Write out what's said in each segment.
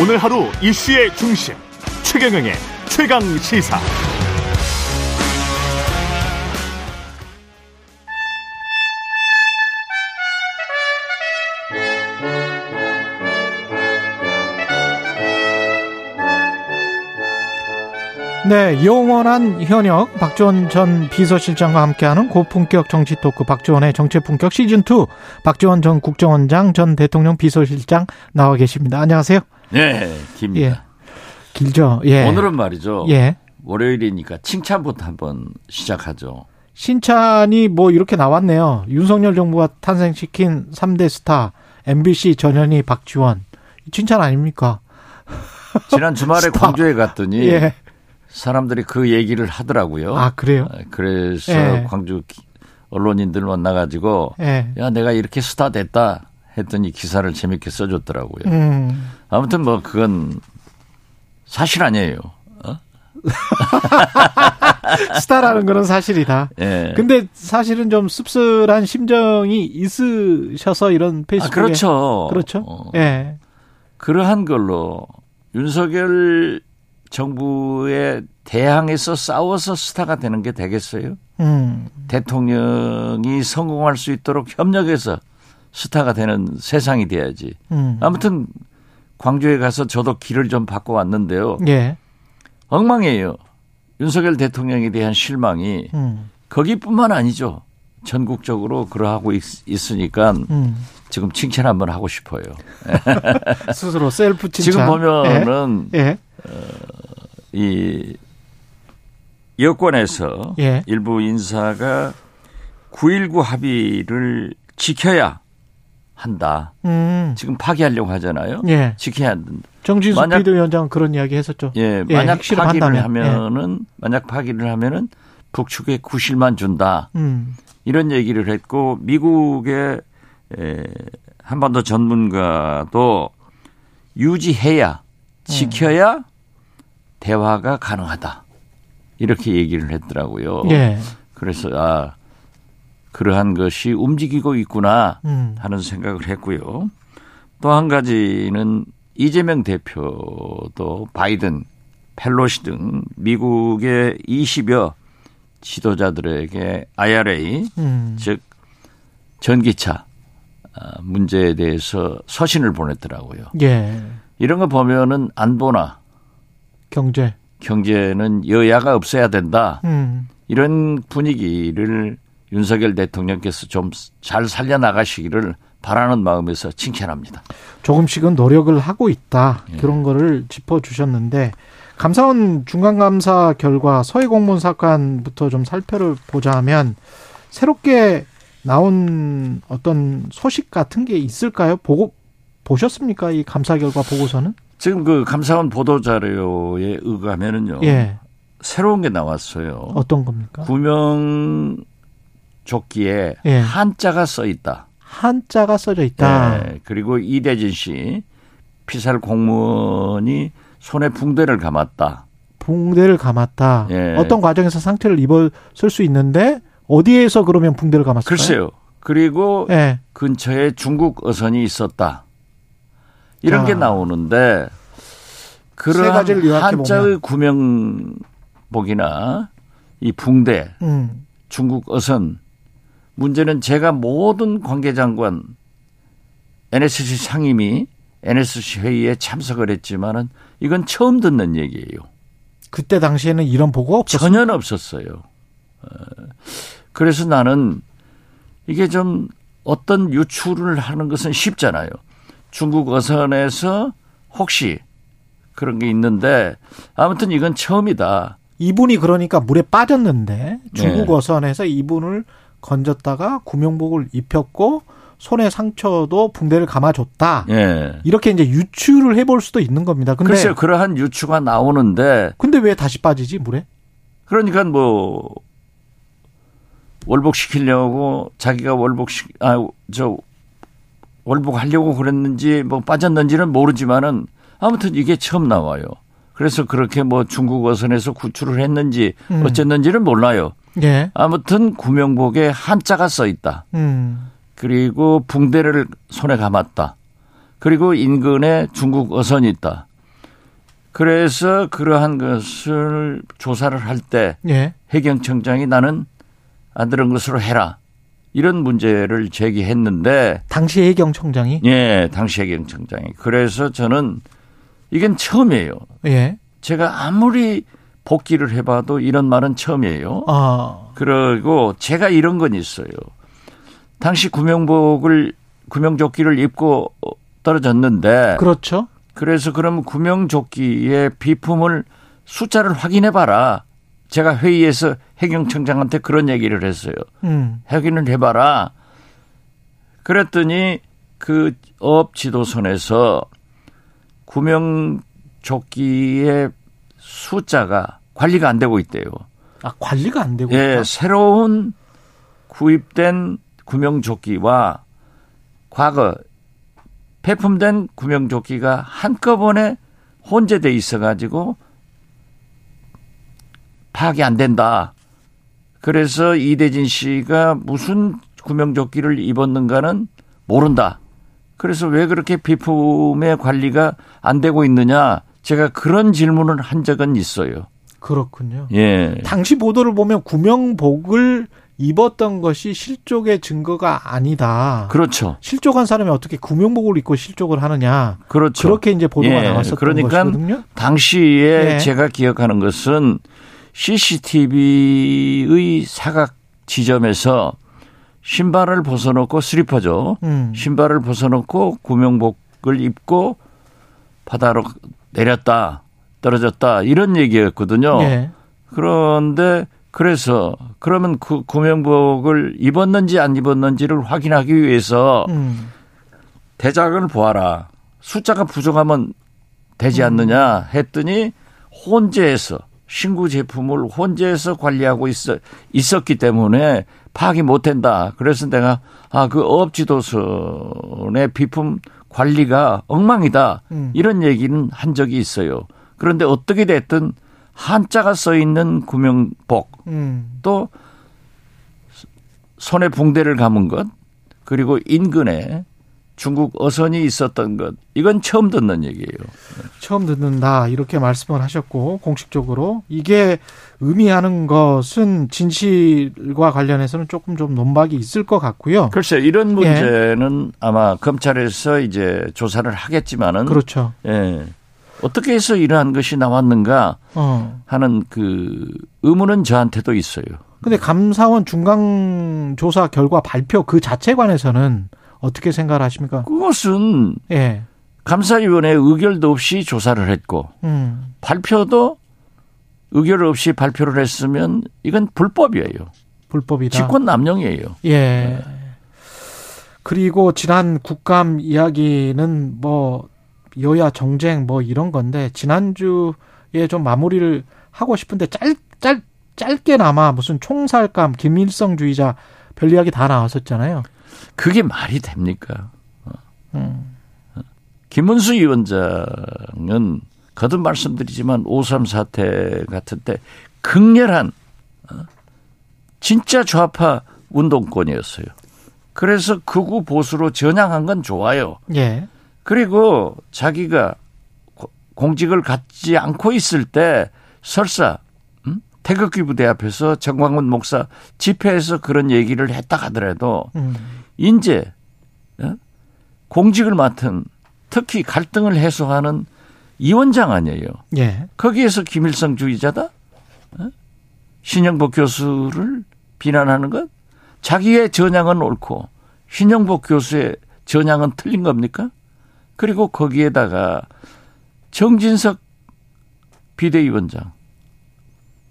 오늘 하루 이슈의 중심 최경영의 최강 시사. 네, 영원한 현역 박지원 전 비서실장과 함께하는 고품격 정치 토크 박지원의 정치 품격 시즌 2 박지원 전 국정원장 전 대통령 비서실장 나와 계십니다. 안녕하세요. 네, 깁니다. 예. 길죠. 예. 오늘은 말이죠. 예. 월요일이니까 칭찬부터 한번 시작하죠. 신찬이 뭐 이렇게 나왔네요. 윤석열 정부가 탄생시킨 3대 스타 MBC 전현희 박지원 칭찬 아닙니까? 지난 주말에. 광주에 갔더니 예. 사람들이 그 얘기를 하더라고요. 아, 그래요? 그래서 예. 광주 기- 언론인들 만나가지고 예. 야 내가 이렇게 스타 됐다 했더니 기사를 재밌게 써줬더라고요. 음. 아무튼 뭐 그건 사실 아니에요. 어? 스타라는 거는 사실이다. 예. 근데 사실은 좀 씁쓸한 심정이 있으셔서 이런 아, 페이스북에 그렇죠. 그렇죠. 어. 예. 그러한 걸로 윤석열 정부에 대항해서 싸워서 스타가 되는 게 되겠어요? 음. 대통령이 성공할 수 있도록 협력해서 스타가 되는 세상이 돼야지. 음. 아무튼 광주에 가서 저도 길을 좀 바꿔 왔는데요. 예. 엉망이에요. 윤석열 대통령에 대한 실망이 음. 거기뿐만 아니죠. 전국적으로 그러하고 있, 있으니까 음. 지금 칭찬 한번 하고 싶어요. 스스로 셀프 칭찬. 지금 보면은 예. 예. 이 여권에서 예. 일부 인사가 9.19 합의를 지켜야 한다. 음. 지금 파기하려고 하잖아요. 예. 지켜야 한다. 정진수 만약- 비대위원장 그런 이야기 했었죠. 예, 예, 만약 파기를 한다면. 예. 하면은 만약 파기를 하면은 북측에 구실만 준다. 음. 이런 얘기를 했고 미국의 에, 한반도 전문가도 유지해야 지켜야 대화가 가능하다. 이렇게 얘기를 했더라고요. 예. 그래서 아 그러한 것이 움직이고 있구나 음. 하는 생각을 했고요. 또 한 가지는 이재명 대표도 바이든, 펠로시 등 미국의 20여 지도자들에게 IRA 음. 즉 전기차 아, 문제에 대해서 서신을 보냈더라고요. 예. 이런 거 보면은 안보나 경제. 경제는 여야가 없어야 된다. 음. 이런 분위기를 윤석열 대통령께서 좀 잘 살려나가시기를 바라는 마음에서 칭찬합니다. 조금씩은 노력을 하고 있다. 예. 그런 거를 짚어 주셨는데 감사원 중간감사 결과 서해 공무원 사건부터 좀 살펴를 보자 하면 새롭게 나온 어떤 소식 같은 게 있을까요? 보고 보셨습니까? 이 감사 결과 보고서는? 지금 그 감사원 보도 자료에 의하면은요. 예. 새로운 게 나왔어요. 어떤 겁니까? 구명 조끼에 예. 한자가 써 있다. 한자가 써져 있다. 예, 그리고 이대진 씨 피살 공무원이 손에 붕대를 감았다. 붕대를 감았다. 예. 어떤 과정에서 상처를 입었을 수 있는데 어디에서 그러면 붕대를 감았을까요? 글쎄요. 그리고 예. 근처에 중국 어선이 있었다. 이런 아. 게 나오는데 세 그런 한자의 구명복이나 이 붕대, 음. 중국 어선 문제는 제가 모든 관계장관 NSC 상임위 NSC 회의에 참석을 했지만은 이건 처음 듣는 얘기예요. 그때 당시에는 이런 보고가 없었어요. 전혀 없었어요. 어, 그래서 나는 이게 좀 어떤 유출을 하는 것은 쉽잖아요. 중국 어선에서 혹시 그런 게 있는데 아무튼 이건 처음이다. 이분이 그러니까 물에 빠졌는데 중국 네. 어선에서 이분을 건졌다가 구명복을 입혔고 손에 상처도 붕대를 감아줬다. 예. 이렇게 이제 유추를 해볼 수도 있는 겁니다. 근데 글쎄요, 그러한 유추가 나오는데 근데 왜 다시 빠지지 물에? 그러니까 뭐 월복 시키려고 자기가 월복 시, 아, 저 월복 하려고 그랬는지 뭐 빠졌는지는 모르지만은 아무튼 이게 처음 나와요. 그래서 그렇게 뭐 중국 어선에서 구출을 했는지 음. 어쨌는지는 몰라요. 예. 아무튼 구명복에 한자가 써 있다. 음. 그리고 붕대를 손에 감았다. 그리고 인근에 중국 어선이 있다. 그래서 그러한 것을 조사를 할때 예. 해경청장이 나는 안 들은 것으로 해라. 이런 문제를 제기했는데 당시 해경청장이 예, 당시 해경청장이. 그래서 저는 이건 처음이에요. 예. 제가 아무리 복귀를 해봐도 이런 말은 처음이에요. 아. 그리고 제가 이런 건 있어요. 당시 구명복을 구명조끼를 입고 떨어졌는데 그렇죠. 그래서 그럼 구명조끼의 비품을 숫자를 확인해 봐라. 제가 회의에서 해경청장한테 그런 얘기를 했어요. 음. 확인을 해봐라. 그랬더니 그 업 지도선에서 구명조끼의 숫자가 관리가 안 되고 있대요. 아, 관리가 안 되고 예, 있다. 새로운 구입된 구명조끼와 과거 폐품된 구명조끼가 한꺼번에 혼재돼 있어 가지고 파악이 안 된다. 그래서 이대진 씨가 무슨 구명조끼를 입었는가는 모른다. 그래서 왜 그렇게 비품의 관리가 안 되고 있느냐? 제가 그런 질문을 한 적은 있어요. 그렇군요. 예. 당시 보도를 보면 구명복을 입었던 것이 실족의 증거가 아니다. 그렇죠. 실족한 사람이 어떻게 구명복을 입고 실족을 하느냐. 그렇죠. 그렇게 이제 보도가 예, 나왔었던 그러니까 것이거든요. 당시에 예. 제가 기억하는 것은 CCTV의 사각 지점에서 신발을 벗어놓고 슬리퍼죠. 음. 신발을 벗어놓고 구명복을 입고 바다로 내렸다, 떨어졌다 이런 얘기였거든요. 예. 그런데 그래서 그러면 그 구명복을 입었는지 안 입었는지를 확인하기 위해서 음. 대작을 보아라. 숫자가 부족하면 되지 않느냐 했더니 혼재해서 신구 제품을 혼재해서 관리하고 있어 있었기 때문에 파악이 못 된다. 그래서 내가 아 그 업지도선의 비품 관리가 엉망이다. 음. 이런 얘기는 한 적이 있어요. 그런데 어떻게 됐든 한자가 써 있는 구명복 음. 또 손에 붕대를 감은 것 그리고 인근에 중국 어선이 있었던 것 이건 처음 듣는 얘기예요. 처음 듣는다 이렇게 말씀을 하셨고 공식적으로 이게 의미하는 것은 진실과 관련해서는 조금 좀 논박이 있을 것 같고요. 글쎄 이런 문제는 아마 검찰에서 이제 조사를 하겠지만은 그렇죠. 예. 어떻게 해서 이러한 것이 나왔는가 어. 하는 그 의문은 저한테도 있어요. 근데 감사원 중간 조사 결과 발표 그 자체에 관해서는 어떻게 생각을 하십니까? 그것은 예. 감사위원회 의결도 없이 조사를 했고 음. 발표도 의결 없이 발표를 했으면 이건 불법이에요. 불법이다. 직권 남용이에요. 예. 그리고 지난 국감 이야기는 뭐 여야 정쟁 뭐 이런 건데 지난주에 좀 마무리를 하고 싶은데 짧, 짧, 짧게나마 무슨 총살감, 김일성주의자 별 이야기 다 나왔었잖아요. 그게 말이 됩니까? 음. 김문수 위원장은 거듭 말씀드리지만 5.3 사태 같은 때 극렬한 어, 진짜 좌파 운동권이었어요. 그래서 극우 보수로 전향한 건 좋아요. 예. 그리고 자기가 고- 공직을 갖지 않고 있을 때 설사 음? 태극기 부대 앞에서 정광훈 목사 집회에서 그런 얘기를 했다 하더라도 음. 이제 어? 공직을 맡은 특히 갈등을 해소하는 위원장 아니에요. 예. 거기에서 김일성 주의자다? 어? 신영복 교수를 비난하는 것? 자기의 전향은 옳고 신영복 교수의 전향은 틀린 겁니까? 그리고 거기에다가 정진석 비대위원장,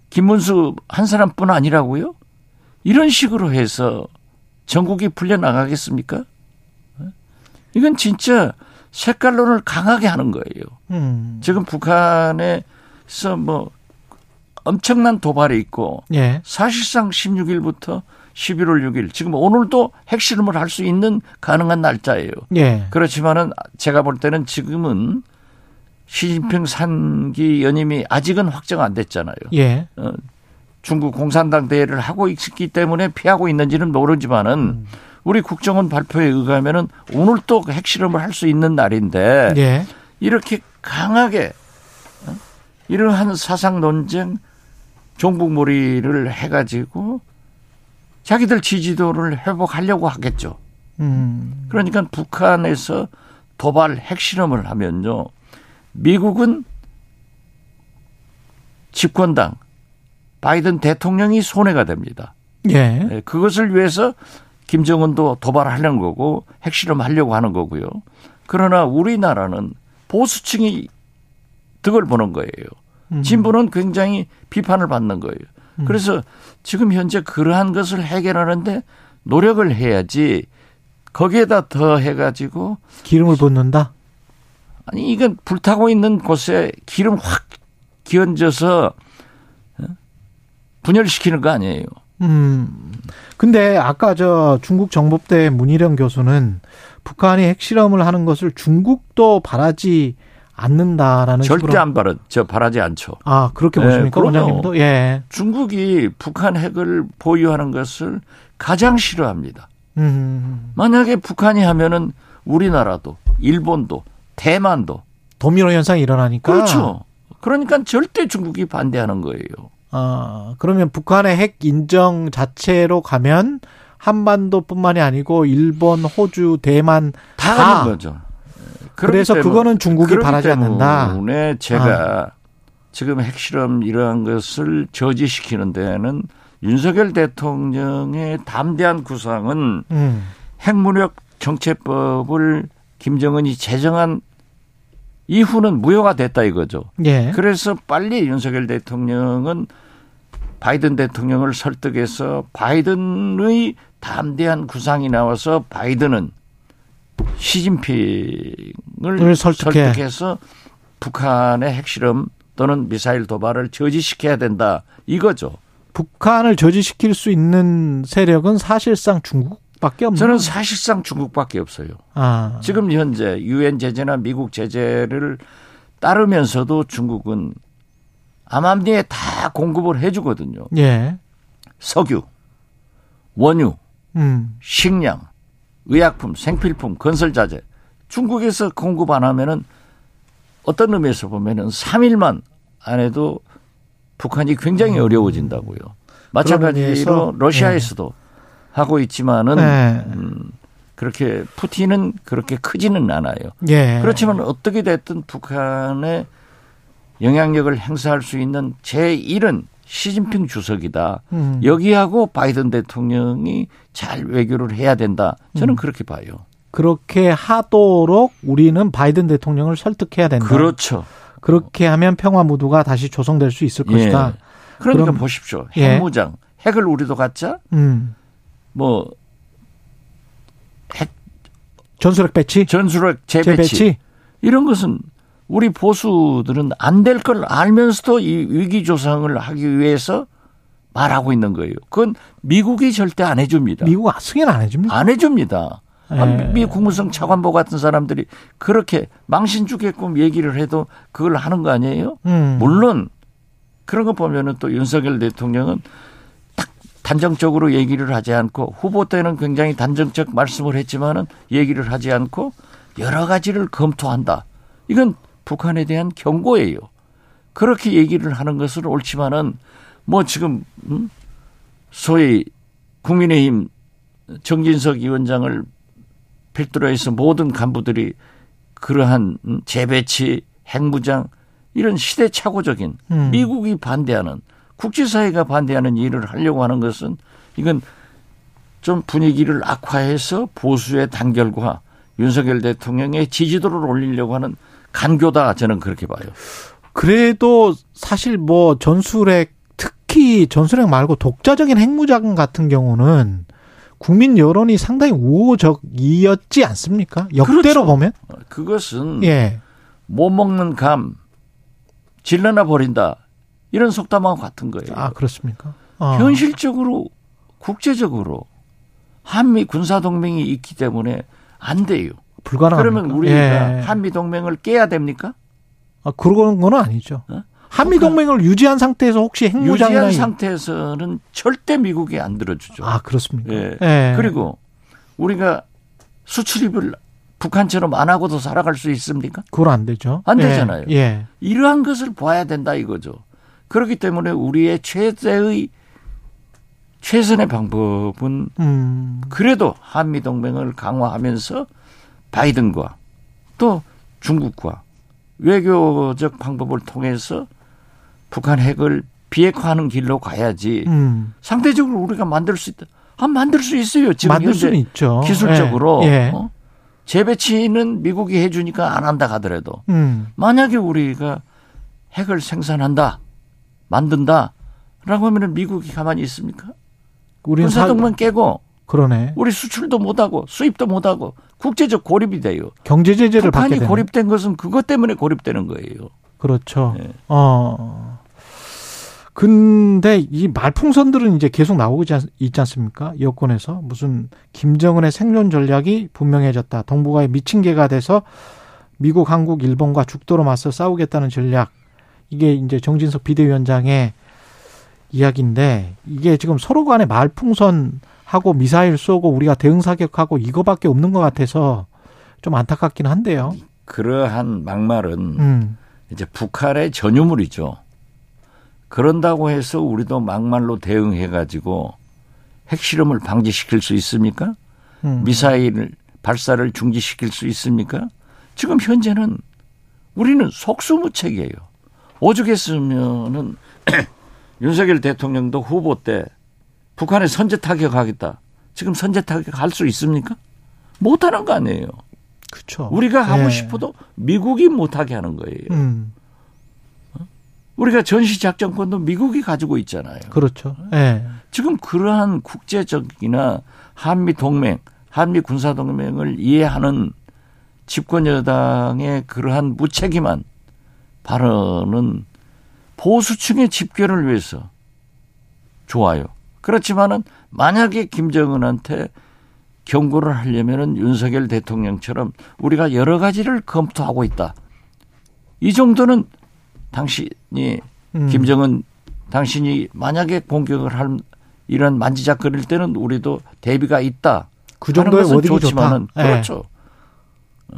김문수 한 사람뿐 아니라고요? 이런 식으로 해서 전국이 풀려나가겠습니까? 어? 이건 진짜 색깔론을 강하게 하는 거예요. 음. 지금 북한에서 뭐 엄청난 도발이 있고 예. 사실상 16일부터 11월 6일 지금 오늘도 핵실험을 할 수 있는 가능한 날짜예요. 예. 그렇지만은 제가 볼 때는 지금은 시진핑 산기 연임이 아직은 확정 안 됐잖아요. 예. 어, 중국 공산당 대회를 하고 있기 때문에 피하고 있는지는 모르지만은 우리 국정원 발표에 의하면은 오늘 또 핵실험을 할 수 있는 날인데 예. 이렇게 강하게 어? 이러한 사상 논쟁, 종북몰이를 해가지고 자기들 지지도를 회복하려고 하겠죠. 음. 그러니까 북한에서 도발 핵실험을 하면요. 미국은 집권당 바이든 대통령이 손해가 됩니다. 예. 네, 그것을 위해서 김정은도 도발하려는 거고 핵실험 하려고 하는 거고요. 그러나 우리나라는 보수층이 득을 보는 거예요. 음. 진보는 굉장히 비판을 받는 거예요. 그래서 지금 현재 그러한 것을 해결하는데 노력을 해야지 거기에다 더 해가지고 기름을 붓는다. 아니 이건 불타고 있는 곳에 기름 확 기얹어서 어? 분열시키는 거 아니에요. 음. 근데 아까 저 중국 정법대 문희령 교수는 북한이 핵실험을 하는 것을 중국도 바라지 않는다라는 절대 식으로 안 바라, 저 바라지 않죠. 아 그렇게 네, 보십니까 그럼요. 원장님도 예. 중국이 북한 핵을 보유하는 것을 가장 싫어합니다. 음. 만약에 북한이 하면은 우리나라도, 일본도, 대만도 도미노 현상이 일어나니까 그렇죠. 그러니까 절대 중국이 반대하는 거예요. 아 그러면 북한의 핵 인정 자체로 가면 한반도뿐만이 아니고 일본, 호주, 대만 다 다. 하는 거죠. 그래서 그거는 중국이 바라지 않는다. 때문에 제가 지금 핵실험 이러한 것을 저지시키는 데는 윤석열 대통령의 담대한 구상은 음. 핵무력 정체법을 김정은이 제정한 이후는 무효가 됐다 이거죠. 예. 그래서 빨리 윤석열 대통령은 바이든 대통령을 설득해서 바이든의 담대한 구상이 나와서 바이든은 시진핑을 을 설득해. 설득해서 북한의 핵실험 또는 미사일 도발을 저지시켜야 된다 이거죠. 북한을 저지시킬 수 있는 세력은 사실상 중국밖에 없는. 저는 사실상 중국밖에 없어요. 아. 지금 현재 유엔 제재나 미국 제재를 따르면서도 중국은 암암리에 다 공급을 해주거든요. 예. 석유, 원유, 음. 식량, 의약품, 생필품, 건설자재. 중국에서 공급 안 하면은 어떤 의미에서 보면은 3일만 안 해도 북한이 굉장히 어려워진다고요. 마찬가지로 러시아에서도 하고 있지만은 네. 음, 그렇게 푸틴은 그렇게 크지는 않아요. 예. 그렇지만 어떻게 됐든 북한의 영향력을 행사할 수 있는 제1은 시진핑 주석이다. 음. 여기하고 바이든 대통령이 잘 외교를 해야 된다. 저는 음. 그렇게 봐요. 그렇게 하도록 우리는 바이든 대통령을 설득해야 된다. 그렇죠. 그렇게 하면 평화 무드가 다시 조성될 수 있을 것이다. 예. 그러니까 그럼- 보십시오. 예. 핵무장. 핵을 우리도 갖자. 음. 뭐 핵 전술핵 배치, 전술핵 재배치. 재배치. 이런 것은 우리 보수들은 안 될 걸 알면서도 이 위기 조성을 하기 위해서 말하고 있는 거예요. 그건 미국이 절대 안 해줍니다. 미국 승인 안 해줍니까? 안 해줍니다. 아, 예. 미 국무성 차관보 같은 사람들이 그렇게 망신 주게끔 얘기를 해도 그걸 하는 거 아니에요? 음. 물론 그런 거 보면은 또 윤석열 대통령은 딱 단정적으로 얘기를 하지 않고 후보 때는 굉장히 단정적 말씀을 했지만은 얘기를 하지 않고 여러 가지를 검토한다. 이건 북한에 대한 경고예요. 그렇게 얘기를 하는 것은 옳지만은 뭐 지금 음? 소위 국민의힘 정진석 위원장을 필두로 해서 모든 간부들이 그러한 음, 재배치, 핵무장 이런 시대착오적인 음. 미국이 반대하는 국제사회가 반대하는 일을 하려고 하는 것은 이건 좀 분위기를 악화해서 보수의 단결과 윤석열 대통령의 지지도를 올리려고 하는 간교다 저는 그렇게 봐요. 그래도 사실 뭐 전술핵 특히 전술핵 말고 독자적인 핵무장 같은 경우는 국민 여론이 상당히 우호적이었지 않습니까? 역대로 그렇죠. 보면 그것은 예. 못 먹는 감 질러나 버린다 이런 속담하고 같은 거예요. 아 그렇습니까? 어. 현실적으로 국제적으로 한미 군사 동맹이 있기 때문에 안 돼요. 불가능합니까? 그러면 우리가 예. 한미 동맹을 깨야 됩니까? 아, 그런 건 아니죠. 어? 한미 동맹을 유지한 상태에서 혹시 핵무장이나 유지한 이- 상태에서는 절대 미국이 안 들어주죠. 아 그렇습니까? 예. 예. 그리고 우리가 수출입을 북한처럼 안 하고도 살아갈 수 있습니까? 그건 안 되죠. 안 되잖아요. 예. 예. 이러한 것을 봐야 된다 이거죠. 그렇기 때문에 우리의 최대의 최선의 방법은 음. 그래도 한미 동맹을 강화하면서 바이든과 또 중국과 외교적 방법을 통해서 북한 핵을 비핵화하는 길로 가야지 음. 상대적으로 우리가 만들 수 있다. 아 만들 수 있어요. 지금 만들 수는 있죠. 기술적으로 예. 예. 어? 재배치는 미국이 해주니까 안 한다 하더라도 음. 만약에 우리가 핵을 생산한다, 만든다라고 하면은 미국이 가만히 있습니까? 군사동맹 깨고 그러네. 우리 수출도 못하고 수입도 못하고 국제적 고립이 돼요. 경제 제재를 받게 북한이 되는. 고립된 것은 그것 때문에 고립되는 거예요. 그렇죠. 예. 어. 근데 이 말풍선들은 이제 계속 나오고 있지 않- 않습니까? 여권에서 무슨 김정은의 생존 전략이 분명해졌다. 동북아의 미친 개가 돼서 미국, 한국, 일본과 죽도록 맞서 싸우겠다는 전략. 이게 이제 정진석 비대위원장의 이야기인데 이게 지금 서로 간에 말풍선 하고 미사일 쏘고 우리가 대응 사격하고 이거밖에 없는 것 같아서 좀 안타깝긴 한데요. 그러한 막말은 음. 이제 북한의 전유물이죠. 그런다고 해서 우리도 막말로 대응해 가지고 핵실험을 방지시킬 수 있습니까? 음. 미사일 발사를 중지시킬 수 있습니까? 지금 현재는 우리는 속수무책이에요. 오죽했으면은 윤석열 대통령도 후보 때 북한에 선제 타격하겠다. 지금 선제 타격할 수 있습니까? 못하는 거 아니에요. 그렇죠. 우리가 하고 예. 싶어도 미국이 못하게 하는 거예요. 음. 우리가 전시 작전권도 미국이 가지고 있잖아요. 그렇죠. 예. 지금 그러한 국제적이나 한미 동맹, 한미 군사 동맹을 이해하는 집권 여당의 그러한 무책임한 발언은 보수층의 집결을 위해서 좋아요. 그렇지만은 만약에 김정은한테 경고를 하려면은 윤석열 대통령처럼 우리가 여러 가지를 검토하고 있다. 이 정도는 당신이 음. 김정은 당신이 만약에 공격을 할 이런 만지작거릴 때는 우리도 대비가 있다. 그 정도의 워딩이 좋지만은. 예. 그렇죠.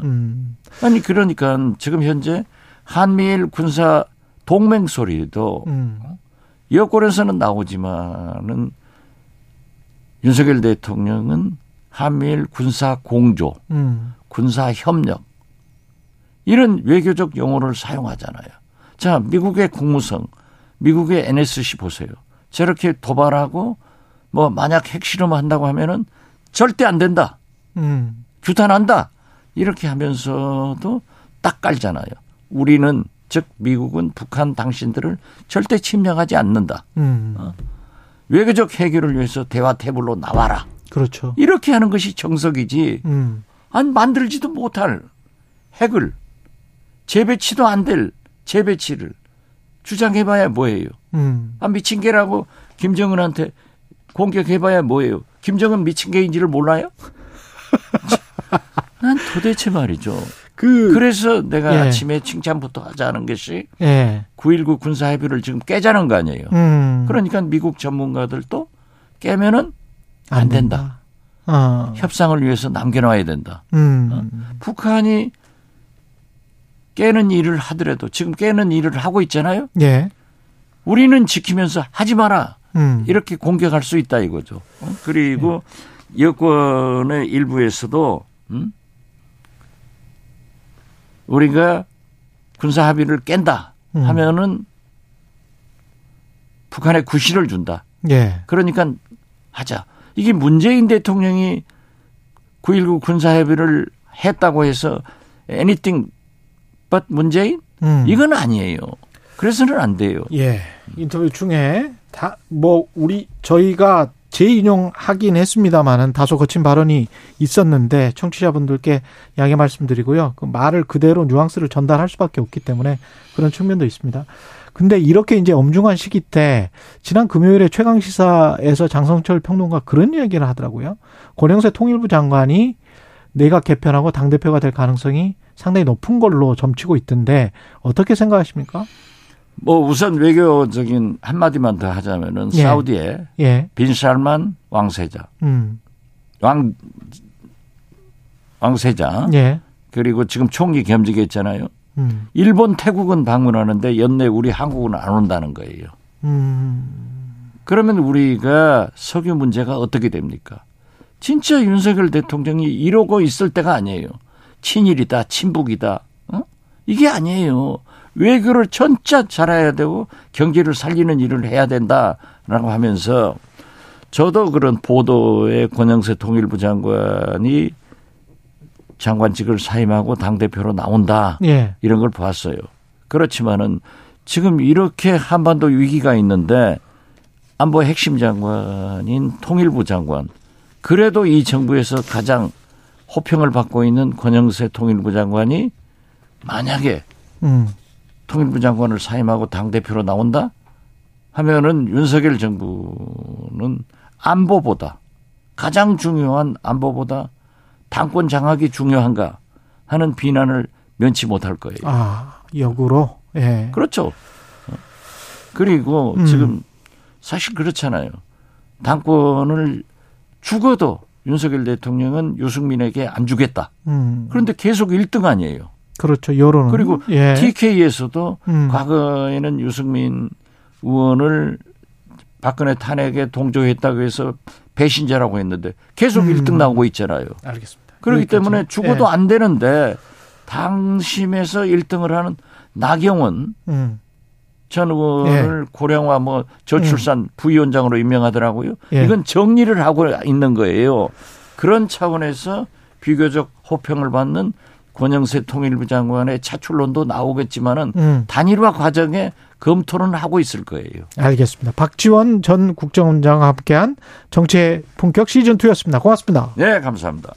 음. 아니 그러니까 지금 현재 한미일 군사 동맹 소리도 음. 여권에서는 나오지만은 윤석열 대통령은 한미일 군사 공조, 음. 군사 협력 이런 외교적 용어를 사용하잖아요. 자, 미국의 국무성, 미국의 NSC 보세요. 저렇게 도발하고 뭐 만약 핵실험 한다고 하면은 절대 안 된다. 음. 규탄한다. 이렇게 하면서도 딱 깔잖아요. 우리는 즉 미국은 북한 당신들을 절대 침략하지 않는다. 음. 외교적 해결을 위해서 대화 테이블로 나와라. 그렇죠. 이렇게 하는 것이 정석이지. 음. 안 만들지도 못할 핵을 재배치도 안 될 재배치를 주장해봐야 뭐예요? 음. 아 미친 개라고 김정은한테 공격해봐야 뭐예요? 김정은 미친 개인지를 몰라요? 난 도대체 말이죠. 그 그래서 내가 예. 아침에 칭찬부터 하자는 것이 예. 9.19 군사 합의를 지금 깨자는 거 아니에요. 음. 그러니까 미국 전문가들도 깨면은 안 된다. 어. 협상을 위해서 남겨놔야 된다. 음. 북한이 깨는 일을 하더라도 지금 깨는 일을 하고 있잖아요. 예. 우리는 지키면서 하지 마라. 음. 이렇게 공격할 수 있다 이거죠. 어? 그리고 여권의 일부에서도 음? 우리가 군사 합의를 깬다 음. 하면은 북한에 구실을 준다. 예. 그러니까 하자. 이게 문재인 대통령이 9.19 군사 합의를 했다고 해서 anything but 문재인? 음. 이건 아니에요. 그래서는 안 돼요. 예. 인터뷰 중에 다 뭐 우리 저희가 재인용하긴 했습니다만은 다소 거친 발언이 있었는데 청취자분들께 양해 말씀드리고요. 그 말을 그대로 뉘앙스를 전달할 수밖에 없기 때문에 그런 측면도 있습니다. 근데 이렇게 이제 엄중한 시기 때 지난 금요일에 최강 시사에서 장성철 평론가 그런 이야기를 하더라고요. 권영세 통일부 장관이 내각 개편하고 당 대표가 될 가능성이 상당히 높은 걸로 점치고 있던데 어떻게 생각하십니까? 뭐 우선 외교적인 한마디만 더 하자면은 예. 사우디에 예. 빈살만 왕세자 음. 왕 왕세자 예. 그리고 지금 총리 겸직에 있잖아요. 음. 일본, 태국은 방문하는데 연내 우리 한국은 안 온다는 거예요. 음. 그러면 우리가 석유 문제가 어떻게 됩니까? 진짜 윤석열 대통령이 이러고 있을 때가 아니에요. 친일이다, 친북이다. 어? 이게 아니에요. 외교를 전짜 잘해야 되고 경제를 살리는 일을 해야 된다라고 하면서 저도 그런 보도에 권영세 통일부 장관이 장관직을 사임하고 당대표로 나온다. 예. 이런 걸 봤어요. 그렇지만은 지금 이렇게 한반도 위기가 있는데 안보 핵심 장관인 통일부 장관 그래도 이 정부에서 가장 호평을 받고 있는 권영세 통일부 장관이 만약에 음. 통일부 장관을 사임하고 당대표로 나온다 하면은 윤석열 정부는 안보보다 가장 중요한 안보보다 당권 장악이 중요한가 하는 비난을 면치 못할 거예요. 아, 역으로. 예. 그렇죠. 그리고 음. 지금 사실 그렇잖아요. 당권을 죽어도 윤석열 대통령은 유승민에게 안 주겠다. 음. 그런데 계속 1등 아니에요. 그렇죠. 여론은. 그리고 예. TK에서도 음. 과거에는 유승민 의원을 박근혜 탄핵에 동조했다고 해서 배신자라고 했는데 계속 음. 1등 나오고 있잖아요. 알겠습니다. 그렇기 여기까지. 때문에 죽어도 예. 안 되는데 당심에서 1등을 하는 나경원 음. 전 의원을 고령화 뭐 저출산 부위원장으로 임명하더라고요. 예. 이건 정리를 하고 있는 거예요. 그런 차원에서 비교적 호평을 받는 권영세 통일부 장관의 차출론도 나오겠지만은 음. 단일화 과정에 검토는 하고 있을 거예요. 알겠습니다. 박지원 전 국정원장과 함께한 정치의 본격 시즌 2였습니다. 고맙습니다. 네, 감사합니다.